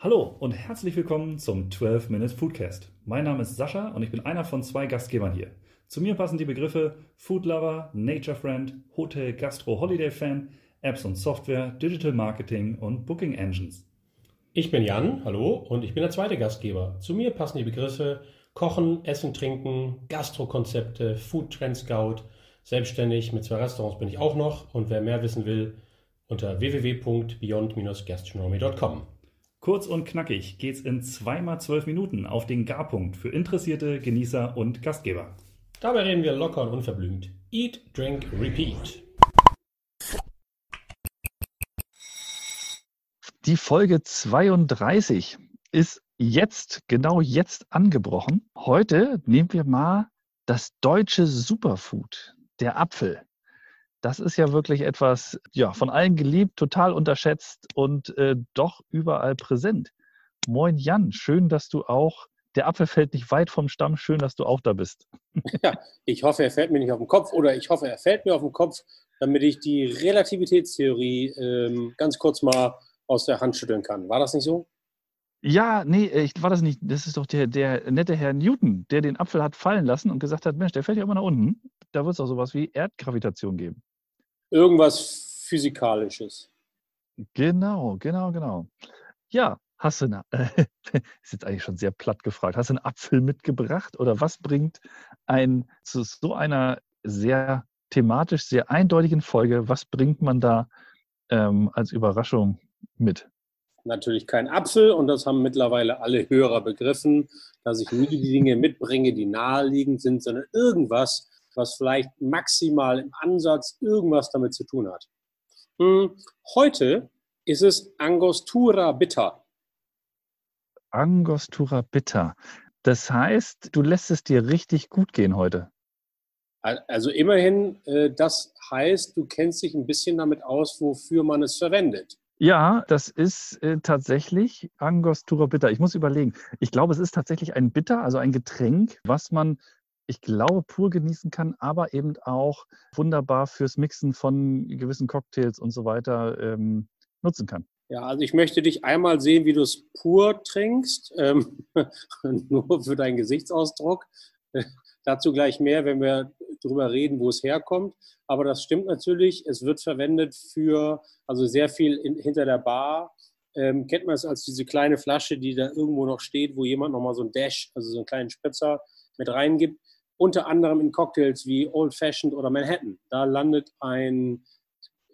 Hallo und herzlich willkommen zum 12 Minute Foodcast. Mein Name ist Sascha und ich bin einer von zwei Gastgebern hier. Zu mir passen die Begriffe Food Lover, Nature Friend, Hotel Gastro Holiday Fan, Apps und Software, Digital Marketing und Booking Engines. Ich bin Jan, hallo, und ich bin der zweite Gastgeber. Zu mir passen die Begriffe Kochen, Essen, Trinken, Gastrokonzepte, Food Trend Scout. Selbstständig mit zwei Restaurants bin ich auch noch und wer mehr wissen will, unter www.beyond-gastronomy.com. Kurz und knackig geht's in zweimal zwölf Minuten auf den Garpunkt für Interessierte, Genießer und Gastgeber. Dabei reden wir locker und unverblümt. Eat, Drink, Repeat. Die Folge 32 ist jetzt, genau jetzt angebrochen. Heute nehmen wir mal das deutsche Superfood, der Apfel. Das ist ja wirklich etwas, ja, von allen geliebt, total unterschätzt und äh, doch überall präsent. Moin Jan, schön, dass du auch, der Apfel fällt nicht weit vom Stamm, schön, dass du auch da bist. Ja, ich hoffe, er fällt mir nicht auf den Kopf oder ich hoffe, er fällt mir auf den Kopf, damit ich die Relativitätstheorie ähm, ganz kurz mal aus der Hand schütteln kann. War das nicht so? Ja, nee, ich, war das nicht. Das ist doch der, der nette Herr Newton, der den Apfel hat fallen lassen und gesagt hat: Mensch, der fällt ja immer nach unten. Da wird es auch sowas wie Erdgravitation geben. Irgendwas Physikalisches. Genau, genau, genau. Ja, hast du eine, äh, ist jetzt eigentlich schon sehr platt gefragt, hast du einen Apfel mitgebracht oder was bringt ein zu so einer sehr thematisch sehr eindeutigen Folge, was bringt man da ähm, als Überraschung mit? Natürlich kein Apfel und das haben mittlerweile alle Hörer begriffen, dass ich nie die Dinge mitbringe, die naheliegend sind, sondern irgendwas, was vielleicht maximal im Ansatz irgendwas damit zu tun hat. Hm, heute ist es Angostura Bitter. Angostura Bitter. Das heißt, du lässt es dir richtig gut gehen heute. Also immerhin, äh, das heißt, du kennst dich ein bisschen damit aus, wofür man es verwendet. Ja, das ist äh, tatsächlich Angostura Bitter. Ich muss überlegen. Ich glaube, es ist tatsächlich ein Bitter, also ein Getränk, was man, ich glaube, pur genießen kann, aber eben auch wunderbar fürs Mixen von gewissen Cocktails und so weiter ähm, nutzen kann. Ja, also ich möchte dich einmal sehen, wie du es pur trinkst, ähm, nur für deinen Gesichtsausdruck. Dazu gleich mehr, wenn wir darüber reden, wo es herkommt. Aber das stimmt natürlich. Es wird verwendet für, also sehr viel in, hinter der Bar. Ähm, kennt man es als diese kleine Flasche, die da irgendwo noch steht, wo jemand nochmal so ein Dash, also so einen kleinen Spritzer mit reingibt. Unter anderem in Cocktails wie Old Fashioned oder Manhattan. Da landet ein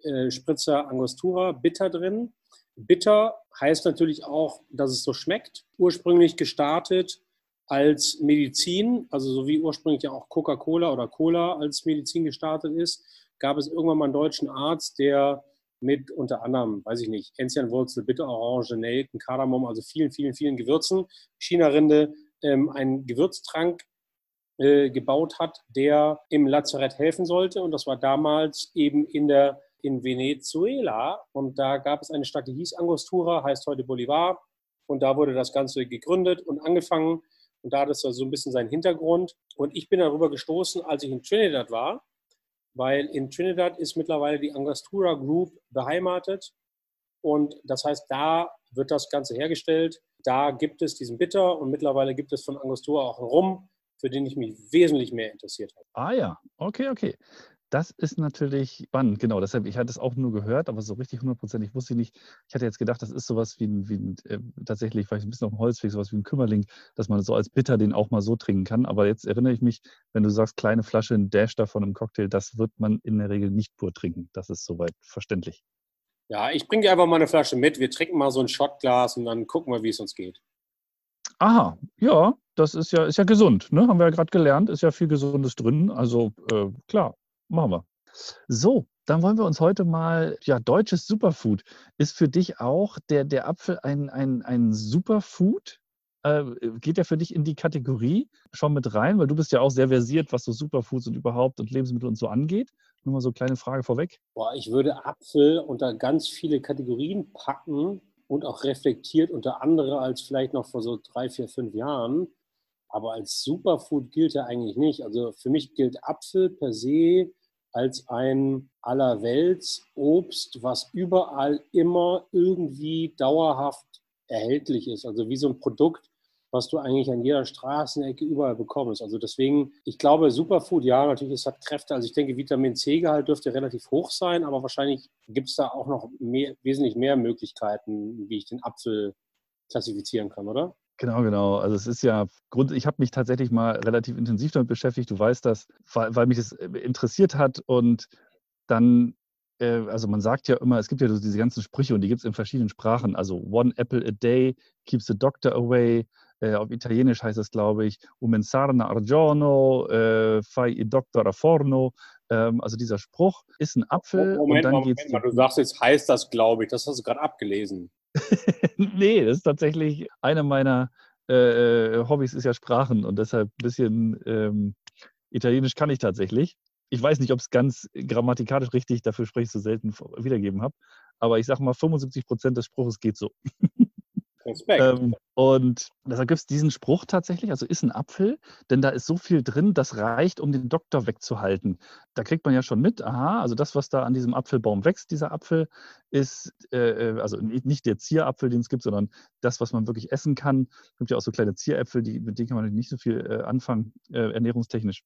äh, Spritzer Angostura bitter drin. Bitter heißt natürlich auch, dass es so schmeckt. Ursprünglich gestartet als Medizin, also so wie ursprünglich ja auch Coca-Cola oder Cola als Medizin gestartet ist, gab es irgendwann mal einen deutschen Arzt, der mit unter anderem, weiß ich nicht, Enzianwurzel, Bitterorange, Nelken, Kardamom, also vielen, vielen, vielen Gewürzen, China-Rinde, ähm, einen Gewürztrank äh, gebaut hat, der im Lazarett helfen sollte. Und das war damals eben in der in Venezuela. Und da gab es eine Stadt, die hieß Angostura, heißt heute Bolivar. Und da wurde das Ganze gegründet und angefangen. Und da hat es also so ein bisschen seinen Hintergrund. Und ich bin darüber gestoßen, als ich in Trinidad war, weil in Trinidad ist mittlerweile die Angostura Group beheimatet. Und das heißt, da wird das Ganze hergestellt. Da gibt es diesen Bitter und mittlerweile gibt es von Angostura auch einen Rum, für den ich mich wesentlich mehr interessiert habe. Ah ja, okay, okay. Das ist natürlich spannend, genau. Deshalb, ich hatte es auch nur gehört, aber so richtig hundertprozentig wusste ich nicht. Ich hatte jetzt gedacht, das ist sowas wie ein, wie ein äh, tatsächlich, vielleicht ein bisschen auf dem Holzweg, sowas wie ein Kümmerling, dass man so als Bitter den auch mal so trinken kann. Aber jetzt erinnere ich mich, wenn du sagst, kleine Flasche, ein Dash davon im Cocktail, das wird man in der Regel nicht pur trinken. Das ist soweit verständlich. Ja, ich bringe dir einfach mal eine Flasche mit. Wir trinken mal so ein Shotglas und dann gucken wir, wie es uns geht. Aha, ja, das ist ja, ist ja gesund, ne? Haben wir ja gerade gelernt, ist ja viel Gesundes drin. Also äh, klar, Machen wir. So, dann wollen wir uns heute mal, ja, deutsches Superfood. Ist für dich auch der, der Apfel ein, ein, ein Superfood? Äh, geht der für dich in die Kategorie schon mit rein? Weil du bist ja auch sehr versiert, was so Superfoods und überhaupt und Lebensmittel und so angeht. Nur mal so eine kleine Frage vorweg. Boah, ich würde Apfel unter ganz viele Kategorien packen und auch reflektiert unter andere als vielleicht noch vor so drei, vier, fünf Jahren. Aber als Superfood gilt er eigentlich nicht. Also für mich gilt Apfel per se als ein allerwelts Obst, was überall immer irgendwie dauerhaft erhältlich ist. Also wie so ein Produkt, was du eigentlich an jeder Straßenecke überall bekommst. Also deswegen, ich glaube, Superfood, ja, natürlich, es hat Kräfte. Also ich denke, Vitamin C-Gehalt dürfte relativ hoch sein, aber wahrscheinlich gibt es da auch noch mehr, wesentlich mehr Möglichkeiten, wie ich den Apfel klassifizieren kann, oder? Genau, genau. Also es ist ja, Grund, ich habe mich tatsächlich mal relativ intensiv damit beschäftigt. Du weißt das, weil, weil mich das äh, interessiert hat und dann äh, also man sagt ja immer, es gibt ja diese ganzen Sprüche und die gibt es in verschiedenen Sprachen. Also one apple a day keeps the doctor away. Äh, auf Italienisch heißt es, glaube ich, umensarna argiorno, äh, fai i doctor a forno. Ähm, also dieser Spruch ist ein Apfel Moment, und dann Moment, geht's mal, du sagst jetzt, heißt das, glaube ich. Das hast du gerade abgelesen. nee, das ist tatsächlich eine meiner äh, Hobbys ist ja Sprachen und deshalb ein bisschen ähm, Italienisch kann ich tatsächlich. Ich weiß nicht, ob es ganz grammatikalisch richtig, dafür spreche ich so selten, wiedergeben habe. Aber ich sage mal, 75 Prozent des Spruches geht so. Respekt. Ähm, und deshalb gibt es diesen Spruch tatsächlich, also ist ein Apfel, denn da ist so viel drin, das reicht, um den Doktor wegzuhalten. Da kriegt man ja schon mit, aha, also das, was da an diesem Apfelbaum wächst, dieser Apfel, ist, äh, äh also nicht der Zierapfel, den es gibt, sondern das, was man wirklich essen kann. Es gibt ja auch so kleine Zieräpfel, die, mit denen kann man nicht so viel äh, anfangen, äh, ernährungstechnisch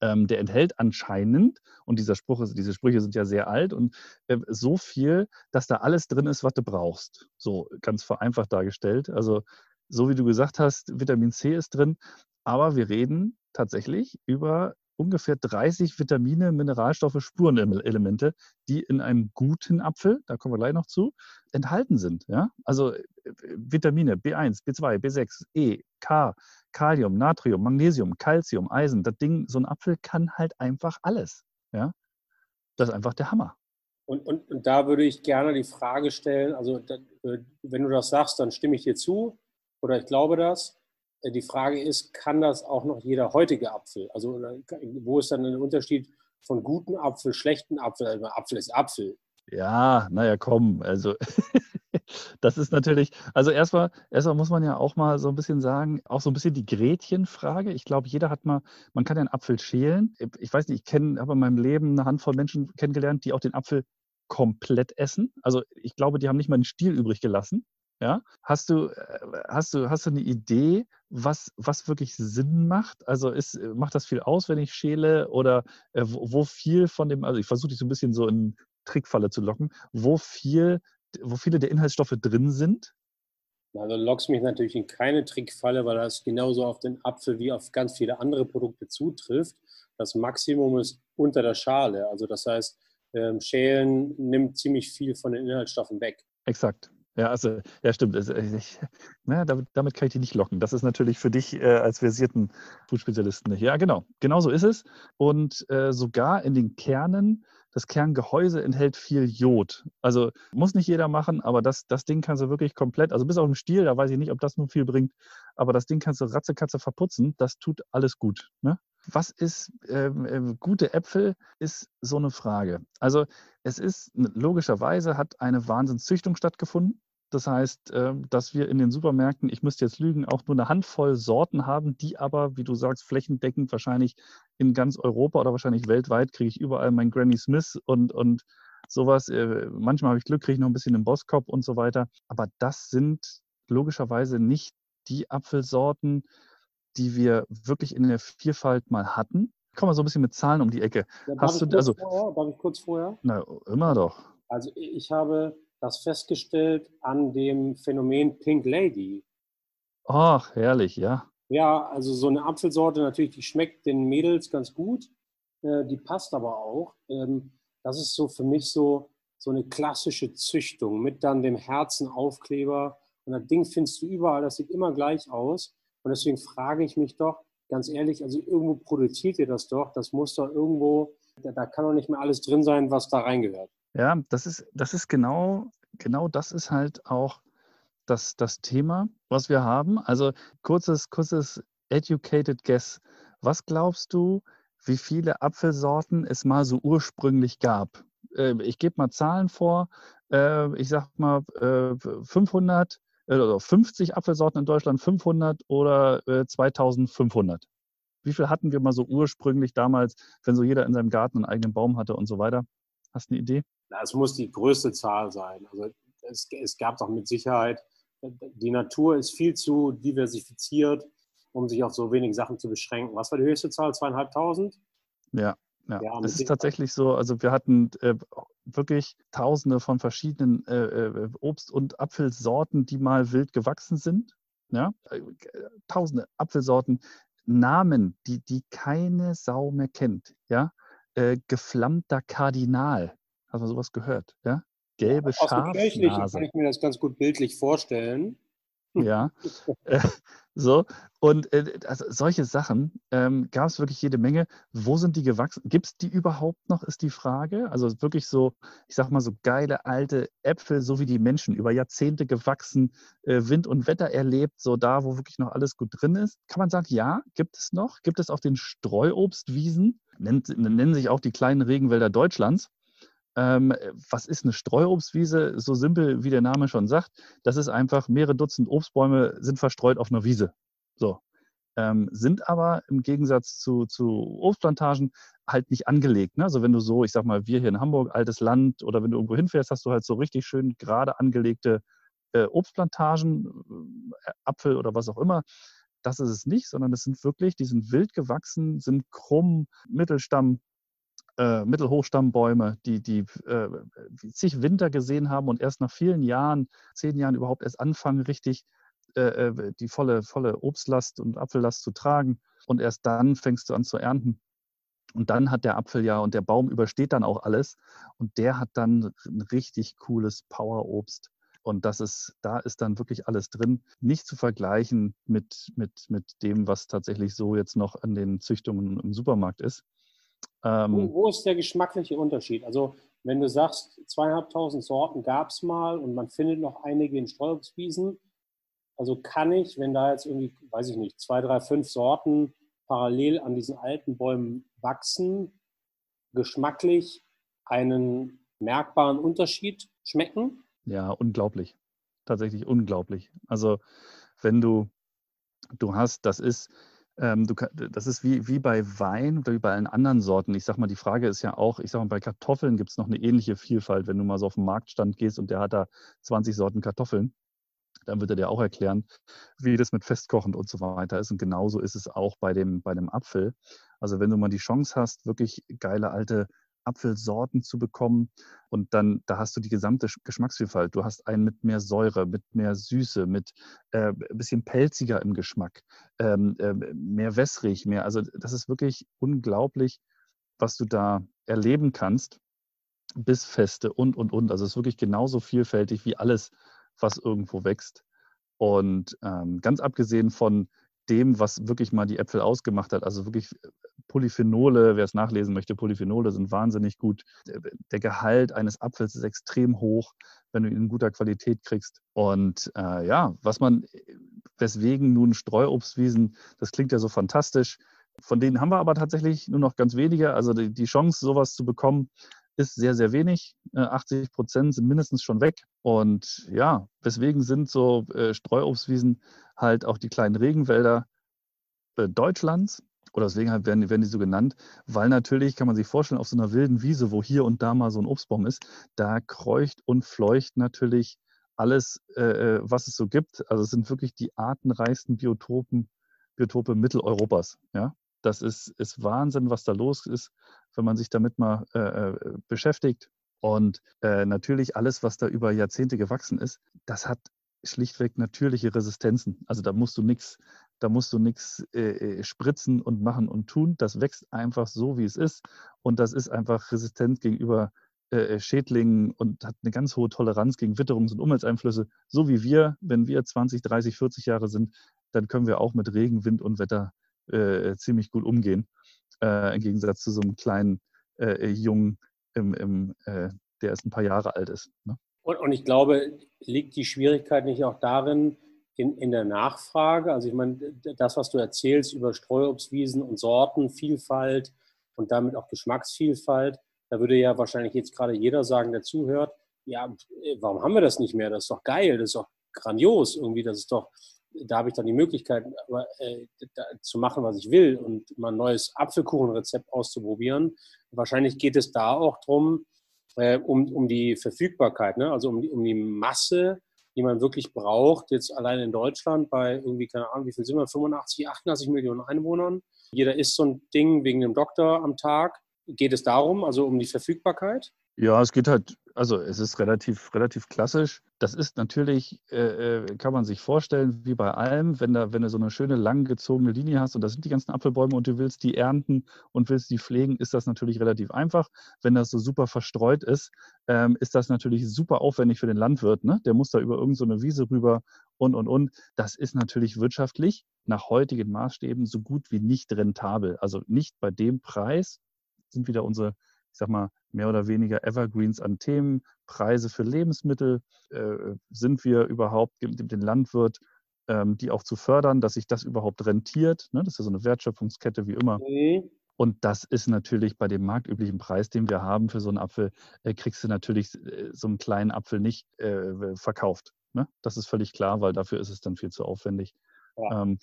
ähm, der enthält anscheinend, und dieser Spruch ist, diese Sprüche sind ja sehr alt, und äh, so viel, dass da alles drin ist, was du brauchst. So ganz vereinfacht dargestellt. Also, so wie du gesagt hast, Vitamin C ist drin, aber wir reden tatsächlich über ungefähr 30 Vitamine, Mineralstoffe, Spurenelemente, die in einem guten Apfel, da kommen wir gleich noch zu, enthalten sind. Ja? Also äh, Vitamine B1, B2, B6, E, K, Kalium, Natrium, Magnesium, Calcium, Eisen. Das Ding, so ein Apfel kann halt einfach alles. Ja? Das ist einfach der Hammer. Und, und, und da würde ich gerne die Frage stellen, also äh, wenn du das sagst, dann stimme ich dir zu oder ich glaube das. Äh, die Frage ist, kann das auch noch jeder heutige Apfel? Also wo ist dann der Unterschied von guten Apfel, schlechten Apfel? Also Apfel ist Apfel. Ja, naja, komm. Also das ist natürlich, also erstmal, erstmal muss man ja auch mal so ein bisschen sagen, auch so ein bisschen die Gretchenfrage. Ich glaube, jeder hat mal, man kann ja einen Apfel schälen. Ich weiß nicht, ich kenne, habe in meinem Leben eine Handvoll Menschen kennengelernt, die auch den Apfel komplett essen. Also ich glaube, die haben nicht mal einen Stiel übrig gelassen. Ja? Hast du, äh, hast du, hast du eine Idee, was, was wirklich Sinn macht? Also ist, macht das viel aus, wenn ich schäle? Oder äh, wo, wo, viel von dem, also ich versuche dich so ein bisschen so in Trickfalle zu locken, wo viel, wo viele der Inhaltsstoffe drin sind? Also lockst mich natürlich in keine Trickfalle, weil das genauso auf den Apfel wie auf ganz viele andere Produkte zutrifft. Das Maximum ist unter der Schale. Also das heißt, ähm, Schälen nimmt ziemlich viel von den Inhaltsstoffen weg. Exakt. Ja, also, ja, stimmt. Also, ich, na, damit, damit, kann ich dich nicht locken. Das ist natürlich für dich äh, als versierten Food-Spezialisten nicht. Ja, genau. Genau so ist es. Und äh, sogar in den Kernen, das Kerngehäuse enthält viel Jod. Also muss nicht jeder machen, aber das, das Ding kannst du wirklich komplett, also bis auf den Stiel, da weiß ich nicht, ob das nun viel bringt, aber das Ding kannst du ratzekatze verputzen. Das tut alles gut. Ne? Was ist ähm, äh, gute Äpfel, ist so eine Frage. Also es ist logischerweise hat eine Wahnsinnszüchtung stattgefunden. Das heißt, ähm, dass wir in den Supermärkten, ich müsste jetzt lügen, auch nur eine Handvoll Sorten haben, die aber, wie du sagst, flächendeckend wahrscheinlich in ganz Europa oder wahrscheinlich weltweit kriege ich überall mein Granny Smith und, und sowas. Äh, manchmal habe ich Glück, kriege ich noch ein bisschen im Boskop und so weiter. Aber das sind logischerweise nicht die Apfelsorten, die wir wirklich in der Vielfalt mal hatten. Komm mal so ein bisschen mit Zahlen um die Ecke. Ja, Hast du also vorher? Darf ich kurz vorher? Na, immer doch. Also ich habe das festgestellt an dem Phänomen Pink Lady. Ach, herrlich, ja. Ja, also so eine Apfelsorte natürlich, die schmeckt den Mädels ganz gut, äh, die passt aber auch. Ähm, das ist so für mich so, so eine klassische Züchtung mit dann dem Herzenaufkleber. Und das Ding findest du überall, das sieht immer gleich aus. Und deswegen frage ich mich doch, ganz ehrlich, also irgendwo produziert ihr das doch, das muss doch irgendwo, da, da kann doch nicht mehr alles drin sein, was da reingehört. Ja, das ist, das ist genau, genau das ist halt auch das, das Thema, was wir haben. Also kurzes, kurzes educated guess. Was glaubst du, wie viele Apfelsorten es mal so ursprünglich gab? Ähm, ich gebe mal Zahlen vor. Ähm, ich sag mal 500 äh, äh, oder 50 Apfelsorten in Deutschland, 500 oder 2500. Äh, wie viel hatten wir mal so ursprünglich damals, wenn so jeder in seinem Garten einen eigenen Baum hatte und so weiter? Hast du eine Idee? Es muss die größte Zahl sein. Also es, es gab doch mit Sicherheit die Natur ist viel zu diversifiziert, um sich auf so wenig Sachen zu beschränken. Was war die höchste Zahl? Zweieinhalbtausend? Ja, ja. ja es ist tatsächlich so, also wir hatten äh, wirklich tausende von verschiedenen äh, äh, Obst- und Apfelsorten, die mal wild gewachsen sind. Ja? Tausende Apfelsorten, Namen, die, die keine Sau mehr kennt. Ja? Äh, geflammter Kardinal. Hast du sowas gehört? Ja? Gelbe ja, Schafnase. kann ich mir das ganz gut bildlich vorstellen. Ja, äh, so. Und äh, also solche Sachen ähm, gab es wirklich jede Menge. Wo sind die gewachsen? Gibt es die überhaupt noch, ist die Frage. Also wirklich so, ich sag mal so geile alte Äpfel, so wie die Menschen, über Jahrzehnte gewachsen, äh, Wind und Wetter erlebt, so da, wo wirklich noch alles gut drin ist. Kann man sagen, ja, gibt es noch? Gibt es auf den Streuobstwiesen? Nennen, nennen sich auch die kleinen Regenwälder Deutschlands. Ähm, was ist eine Streuobstwiese? So simpel wie der Name schon sagt, das ist einfach mehrere Dutzend Obstbäume sind verstreut auf einer Wiese. So. Ähm, sind aber im Gegensatz zu, zu Obstplantagen halt nicht angelegt. Ne? Also wenn du so, ich sag mal, wir hier in Hamburg, altes Land oder wenn du irgendwo hinfährst, hast du halt so richtig schön gerade angelegte äh, Obstplantagen, äh, Apfel oder was auch immer. Das ist es nicht, sondern es sind wirklich, die sind wild gewachsen, sind krumm, Mittelstamm, äh, Mittelhochstammbäume, die, die äh, zig Winter gesehen haben und erst nach vielen Jahren, zehn Jahren überhaupt erst anfangen, richtig äh, äh, die volle, volle Obstlast und Apfellast zu tragen. Und erst dann fängst du an zu ernten. Und dann hat der Apfel ja und der Baum übersteht dann auch alles. Und der hat dann ein richtig cooles Powerobst. Und das ist, da ist dann wirklich alles drin. Nicht zu vergleichen mit, mit, mit dem, was tatsächlich so jetzt noch an den Züchtungen im Supermarkt ist. Ähm, wo, wo, ist der geschmackliche Unterschied? Also wenn du sagst, zweieinhalbtausend Sorten gab es mal und man findet noch einige in Streuobstwiesen, also kann ich, wenn da jetzt irgendwie, weiß ich nicht, zwei, drei, fünf Sorten parallel an diesen alten Bäumen wachsen, geschmacklich einen merkbaren Unterschied schmecken? Ja, unglaublich. Tatsächlich unglaublich. Also wenn du, du hast, das ist, ähm, du, das ist wie, wie bei Wein oder wie bei allen anderen Sorten. Ich sag mal, die Frage ist ja auch, ich sag mal, bei Kartoffeln gibt es noch eine ähnliche Vielfalt. Wenn du mal so auf den Marktstand gehst und der hat da 20 Sorten Kartoffeln, dann wird er dir auch erklären, wie das mit Festkochen und so weiter ist. Und genauso ist es auch bei dem, bei dem Apfel. Also wenn du mal die Chance hast, wirklich geile alte Apfelsorten zu bekommen. Und dann, da hast du die gesamte Geschmacksvielfalt. Du hast einen mit mehr Säure, mit mehr Süße, mit äh, ein bisschen pelziger im Geschmack, ähm, äh, mehr wässrig, mehr. Also das ist wirklich unglaublich, was du da erleben kannst. Bissfeste und, und, und. Also es ist wirklich genauso vielfältig wie alles, was irgendwo wächst. Und ähm, ganz abgesehen von dem, was wirklich mal die Äpfel ausgemacht hat. Also wirklich äh, Polyphenole, wer es nachlesen möchte, Polyphenole sind wahnsinnig gut. Der Gehalt eines Apfels ist extrem hoch, wenn du ihn in guter Qualität kriegst. Und äh, ja, was man, weswegen nun Streuobstwiesen, das klingt ja so fantastisch. Von denen haben wir aber tatsächlich nur noch ganz wenige. Also die, die Chance, sowas zu bekommen, ist sehr, sehr wenig. 80 äh, Prozent sind mindestens schon weg. Und ja, weswegen sind so äh, Streuobstwiesen halt auch die kleinen Regenwälder äh, Deutschlands? Oder deswegen halt werden, werden die so genannt, weil natürlich, kann man sich vorstellen, auf so einer wilden Wiese, wo hier und da mal so ein Obstbaum ist, da kreucht und fleucht natürlich alles, äh, was es so gibt. Also es sind wirklich die artenreichsten Biotopen, Biotope Mitteleuropas. Ja? Das ist, ist Wahnsinn, was da los ist, wenn man sich damit mal äh, äh, beschäftigt. Und äh, natürlich alles, was da über Jahrzehnte gewachsen ist, das hat schlichtweg natürliche Resistenzen. Also da musst du nichts, da musst du nichts äh, äh, spritzen und machen und tun. Das wächst einfach so, wie es ist. Und das ist einfach resistent gegenüber äh, Schädlingen und hat eine ganz hohe Toleranz gegen Witterungs- und Umwelteinflüsse. So wie wir, wenn wir 20, 30, 40 Jahre sind, dann können wir auch mit Regen, Wind und Wetter äh, ziemlich gut umgehen, äh, im Gegensatz zu so einem kleinen äh, Jungen, im, im, äh, der erst ein paar Jahre alt ist. Ne? Und, und, ich glaube, liegt die Schwierigkeit nicht auch darin, in, in der Nachfrage? Also ich meine, das, was du erzählst über Streuobstwiesen und Sortenvielfalt und damit auch Geschmacksvielfalt, da würde ja wahrscheinlich jetzt gerade jeder sagen, der zuhört, ja, warum haben wir das nicht mehr? Das ist doch geil, das ist doch grandios irgendwie, das ist doch, da habe ich dann die Möglichkeit, äh, zu machen, was ich will und mal ein neues Apfelkuchenrezept auszuprobieren. Wahrscheinlich geht es da auch darum, äh, um, um die Verfügbarkeit, ne? also um die, um die Masse, die man wirklich braucht. Jetzt allein in Deutschland bei irgendwie, keine Ahnung, wie viel sind wir, 85, 88 Millionen Einwohnern. Jeder isst so ein Ding wegen dem Doktor am Tag. Geht es darum, also um die Verfügbarkeit? Ja, es geht halt, also es ist relativ, relativ klassisch. Das ist natürlich, äh, äh, kann man sich vorstellen, wie bei allem, wenn, da, wenn du so eine schöne langgezogene Linie hast und da sind die ganzen Apfelbäume und du willst die ernten und willst die pflegen, ist das natürlich relativ einfach. Wenn das so super verstreut ist, ähm, ist das natürlich super aufwendig für den Landwirt. Ne? Der muss da über irgendeine so Wiese rüber und, und, und. Das ist natürlich wirtschaftlich nach heutigen Maßstäben so gut wie nicht rentabel. Also nicht bei dem Preis sind wieder unsere sag mal, mehr oder weniger Evergreens an Themen, Preise für Lebensmittel, äh, sind wir überhaupt den Landwirt, ähm, die auch zu fördern, dass sich das überhaupt rentiert. Ne? Das ist ja so eine Wertschöpfungskette wie immer. Mhm. Und das ist natürlich bei dem marktüblichen Preis, den wir haben für so einen Apfel, äh, kriegst du natürlich äh, so einen kleinen Apfel nicht äh, verkauft. Ne? Das ist völlig klar, weil dafür ist es dann viel zu aufwendig. Ja. Ähm,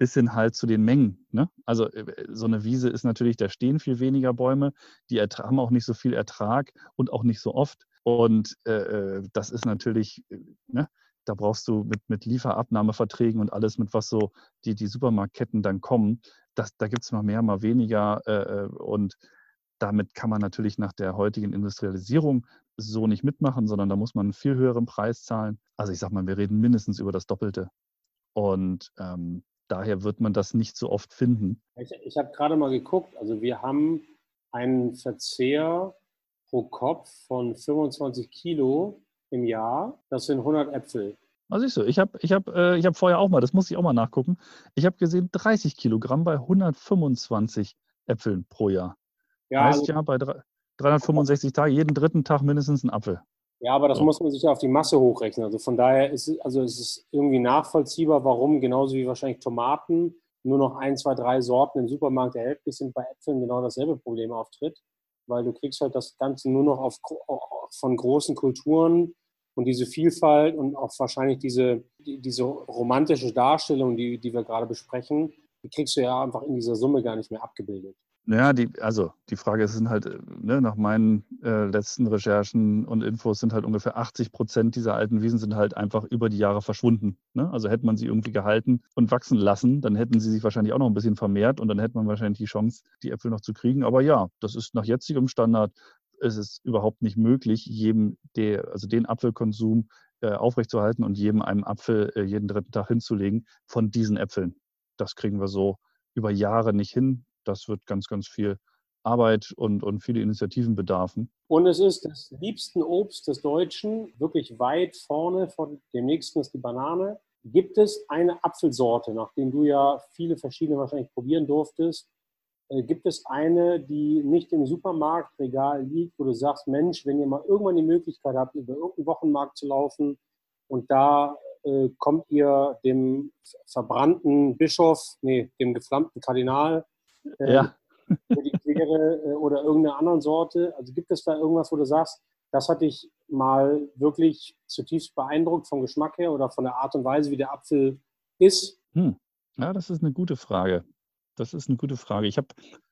bis hin halt zu den Mengen. Ne? Also äh, so eine Wiese ist natürlich, da stehen viel weniger Bäume, die haben auch nicht so viel Ertrag und auch nicht so oft. Und äh, äh das ist natürlich, äh, ne? da brauchst du mit, mit Lieferabnahmeverträgen und alles, mit was so die, die Supermarktketten dann kommen, das, da gibt es mal mehr, mal weniger. Äh, und damit kann man natürlich nach der heutigen Industrialisierung so nicht mitmachen, sondern da muss man einen viel höheren Preis zahlen. Also ich sag mal, wir reden mindestens über das Doppelte. Und ähm, daher wird man das nicht so oft finden. Ich, ich habe gerade mal geguckt, also wir haben einen Verzehr pro Kopf von 25 Kilo im Jahr. Das sind 100 Äpfel. Was siehst du, ich habe ich hab, äh, hab vorher auch mal, das muss ich auch mal nachgucken, ich habe gesehen 30 Kilogramm bei 125 Äpfeln pro Jahr. Ja, heißt also, ja bei 365 Tagen, jeden dritten Tag mindestens ein Apfel. Ja, aber das ja. muss man sich ja auf die Masse hochrechnen. Also von daher ist es, also es ist irgendwie nachvollziehbar, warum genauso wie wahrscheinlich Tomaten nur noch ein, zwei, drei Sorten im Supermarkt erhältlich sind, bei Äpfeln genau dasselbe Problem auftritt, weil du kriegst halt das Ganze nur noch auf, von großen Kulturen und diese Vielfalt und auch wahrscheinlich diese, diese romantische Darstellung, die, die wir gerade besprechen, die kriegst du ja einfach in dieser Summe gar nicht mehr abgebildet. Naja, die, also die Frage ist, sind halt, äh, ne, nach meinen äh, letzten Recherchen und Infos sind halt ungefähr 80 Prozent dieser alten Wiesen sind halt einfach über die Jahre verschwunden. Ne? Also hätte man sie irgendwie gehalten und wachsen lassen, dann hätten sie sich wahrscheinlich auch noch ein bisschen vermehrt und dann hätte man wahrscheinlich die Chance, die Äpfel noch zu kriegen. Aber ja, das ist nach jetzigem Standard ist es überhaupt nicht möglich, jedem der, also den Apfelkonsum äh, aufrechtzuerhalten und jedem einen Apfel äh, jeden dritten Tag hinzulegen von diesen Äpfeln. Das kriegen wir so über Jahre nicht hin das wird ganz, ganz viel Arbeit und, und viele Initiativen bedarfen. Und es ist das liebsten Obst des Deutschen, wirklich weit vorne, von dem nächsten ist die Banane. Gibt es eine Apfelsorte, nachdem du ja viele verschiedene wahrscheinlich probieren durftest, äh, gibt es eine, die nicht im Supermarktregal liegt, wo du sagst, Mensch, wenn ihr mal irgendwann die Möglichkeit habt, über irgendeinen Wochenmarkt zu laufen und da äh, kommt ihr dem verbrannten Bischof, nee, dem geflammten Kardinal äh, ja. die Quere äh, oder irgendeine andere Sorte? Also gibt es da irgendwas, wo du sagst, das hat dich mal wirklich zutiefst beeindruckt vom Geschmack her oder von der Art und Weise, wie der Apfel ist? Hm. Ja, das ist eine gute Frage. Das ist eine gute Frage. Ich habe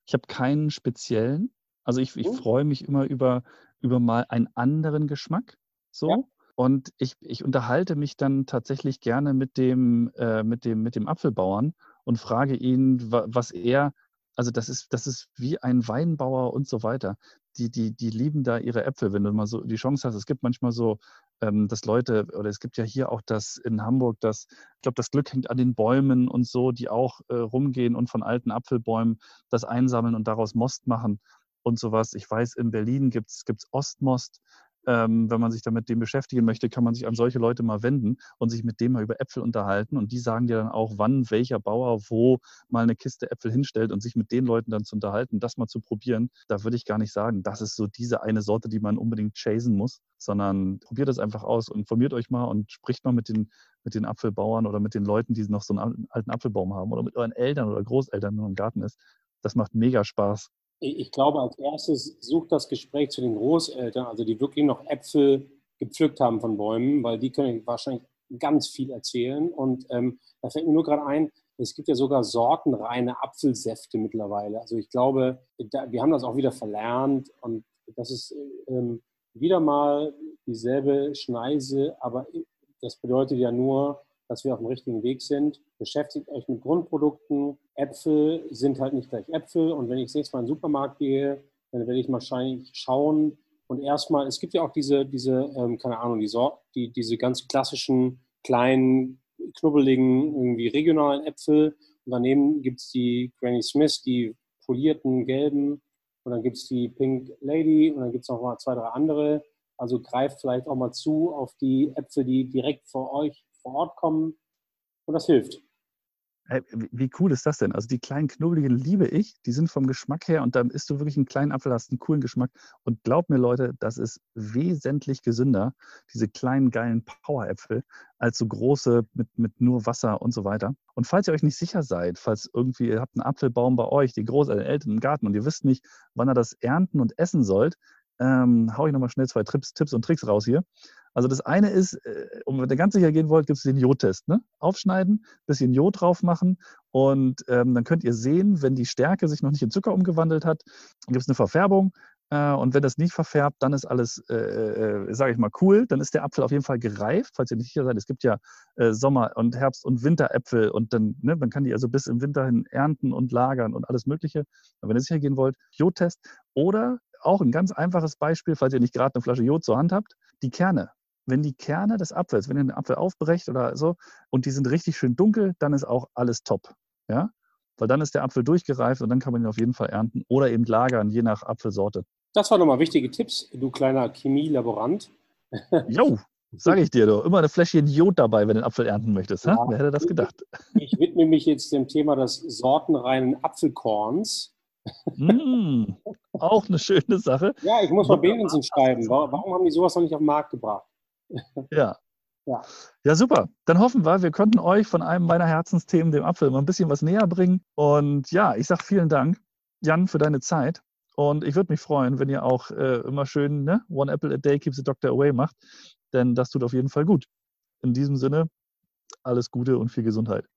ich hab keinen speziellen. Also ich, ich hm. freue mich immer über, über mal einen anderen Geschmack. So. Ja. Und ich, ich unterhalte mich dann tatsächlich gerne mit dem, äh, mit, dem, mit dem Apfelbauern und frage ihn, was er also das ist, das ist wie ein Weinbauer und so weiter. Die, die, die lieben da ihre Äpfel, wenn du mal so die Chance hast. Es gibt manchmal so, ähm, dass Leute, oder es gibt ja hier auch das in Hamburg, das, ich glaube, das Glück hängt an den Bäumen und so, die auch äh, rumgehen und von alten Apfelbäumen das einsammeln und daraus Most machen und sowas. Ich weiß, in Berlin gibt es Ostmost ähm, wenn man sich damit dem beschäftigen möchte, kann man sich an solche Leute mal wenden und sich mit dem mal über Äpfel unterhalten. Und die sagen dir dann auch, wann welcher Bauer wo mal eine Kiste Äpfel hinstellt und sich mit den Leuten dann zu unterhalten, das mal zu probieren. Da würde ich gar nicht sagen, das ist so diese eine Sorte, die man unbedingt chasen muss, sondern probiert das einfach aus, informiert euch mal und spricht mal mit den, mit den Apfelbauern oder mit den Leuten, die noch so einen alten Apfelbaum haben oder mit euren Eltern oder Großeltern, wenn man im Garten ist. Das macht mega Spaß ich glaube, als erstes sucht das Gespräch zu den Großeltern, also die wirklich noch Äpfel gepflückt haben von Bäumen, weil die können wahrscheinlich ganz viel erzählen. Und ähm, da fällt mir nur gerade ein, es gibt ja sogar sortenreine Apfelsäfte mittlerweile. Also ich glaube, da, wir haben das auch wieder verlernt und das ist ähm, wieder mal dieselbe Schneise, aber das bedeutet ja nur, dass wir auf dem richtigen Weg sind. Beschäftigt euch mit Grundprodukten. Äpfel sind halt nicht gleich Äpfel. Und wenn ich das nächste Mal in den Supermarkt gehe, dann werde ich wahrscheinlich schauen und erstmal, es gibt ja auch diese, diese ähm, keine Ahnung, die, die, diese ganz klassischen kleinen, knubbeligen, irgendwie regionalen Äpfel. Und daneben gibt es die Granny Smith, die polierten gelben. Und dann gibt es die Pink Lady und dann gibt es noch mal zwei, drei andere. Also greift vielleicht auch mal zu auf die Äpfel, die direkt vor euch vor Ort kommen. Und das hilft. Wie cool ist das denn? Also die kleinen Knubbeligen liebe ich. Die sind vom Geschmack her und dann isst du wirklich einen kleinen Apfel, hast einen coolen Geschmack. Und glaub mir, Leute, das ist wesentlich gesünder, diese kleinen geilen Power-Äpfel, als so große mit, mit nur Wasser und so weiter. Und falls ihr euch nicht sicher seid, falls irgendwie ihr habt einen Apfelbaum bei euch, die Großeltern, Eltern im Garten und ihr wisst nicht, wann ihr das ernten und essen sollt, ähm, hau ich nochmal schnell zwei Trips, Tipps und Tricks raus hier. Also das eine ist, äh, um wenn ihr ganz sicher gehen wollt, gibt es den Jodtest. Ne? Aufschneiden, bisschen Jod drauf machen und ähm, dann könnt ihr sehen, wenn die Stärke sich noch nicht in Zucker umgewandelt hat, gibt es eine Verfärbung. Äh, und wenn das nicht verfärbt, dann ist alles, äh, äh, sage ich mal, cool. Dann ist der Apfel auf jeden Fall gereift, falls ihr nicht sicher seid. Es gibt ja äh, Sommer- und Herbst- und Winteräpfel und dann, ne, man kann die also bis im Winter hin ernten und lagern und alles Mögliche. Und wenn ihr sicher gehen wollt, Jodtest. Oder auch ein ganz einfaches Beispiel, falls ihr nicht gerade eine Flasche Jod zur Hand habt, die Kerne. Wenn die Kerne des Apfels, wenn ihr den Apfel aufbrecht oder so und die sind richtig schön dunkel, dann ist auch alles top. Ja? Weil dann ist der Apfel durchgereift und dann kann man ihn auf jeden Fall ernten oder eben lagern, je nach Apfelsorte. Das waren nochmal wichtige Tipps, du kleiner Chemielaborant. Jo, sage ich dir doch. Immer eine Fläschchen Jod dabei, wenn du den Apfel ernten möchtest. Ja, Wer hätte das gedacht? Ich widme mich jetzt dem Thema des sortenreinen Apfelkorns. Mm, auch eine schöne Sache. Ja, ich muss mal Bevensen schreiben. Warum haben die sowas noch nicht auf den Markt gebracht? Ja. Ja. ja, super. Dann hoffen wir, wir könnten euch von einem meiner Herzensthemen, dem Apfel, mal ein bisschen was näher bringen. Und ja, ich sage vielen Dank, Jan, für deine Zeit. Und ich würde mich freuen, wenn ihr auch äh, immer schön ne, One Apple a Day keeps the Doctor away macht. Denn das tut auf jeden Fall gut. In diesem Sinne, alles Gute und viel Gesundheit.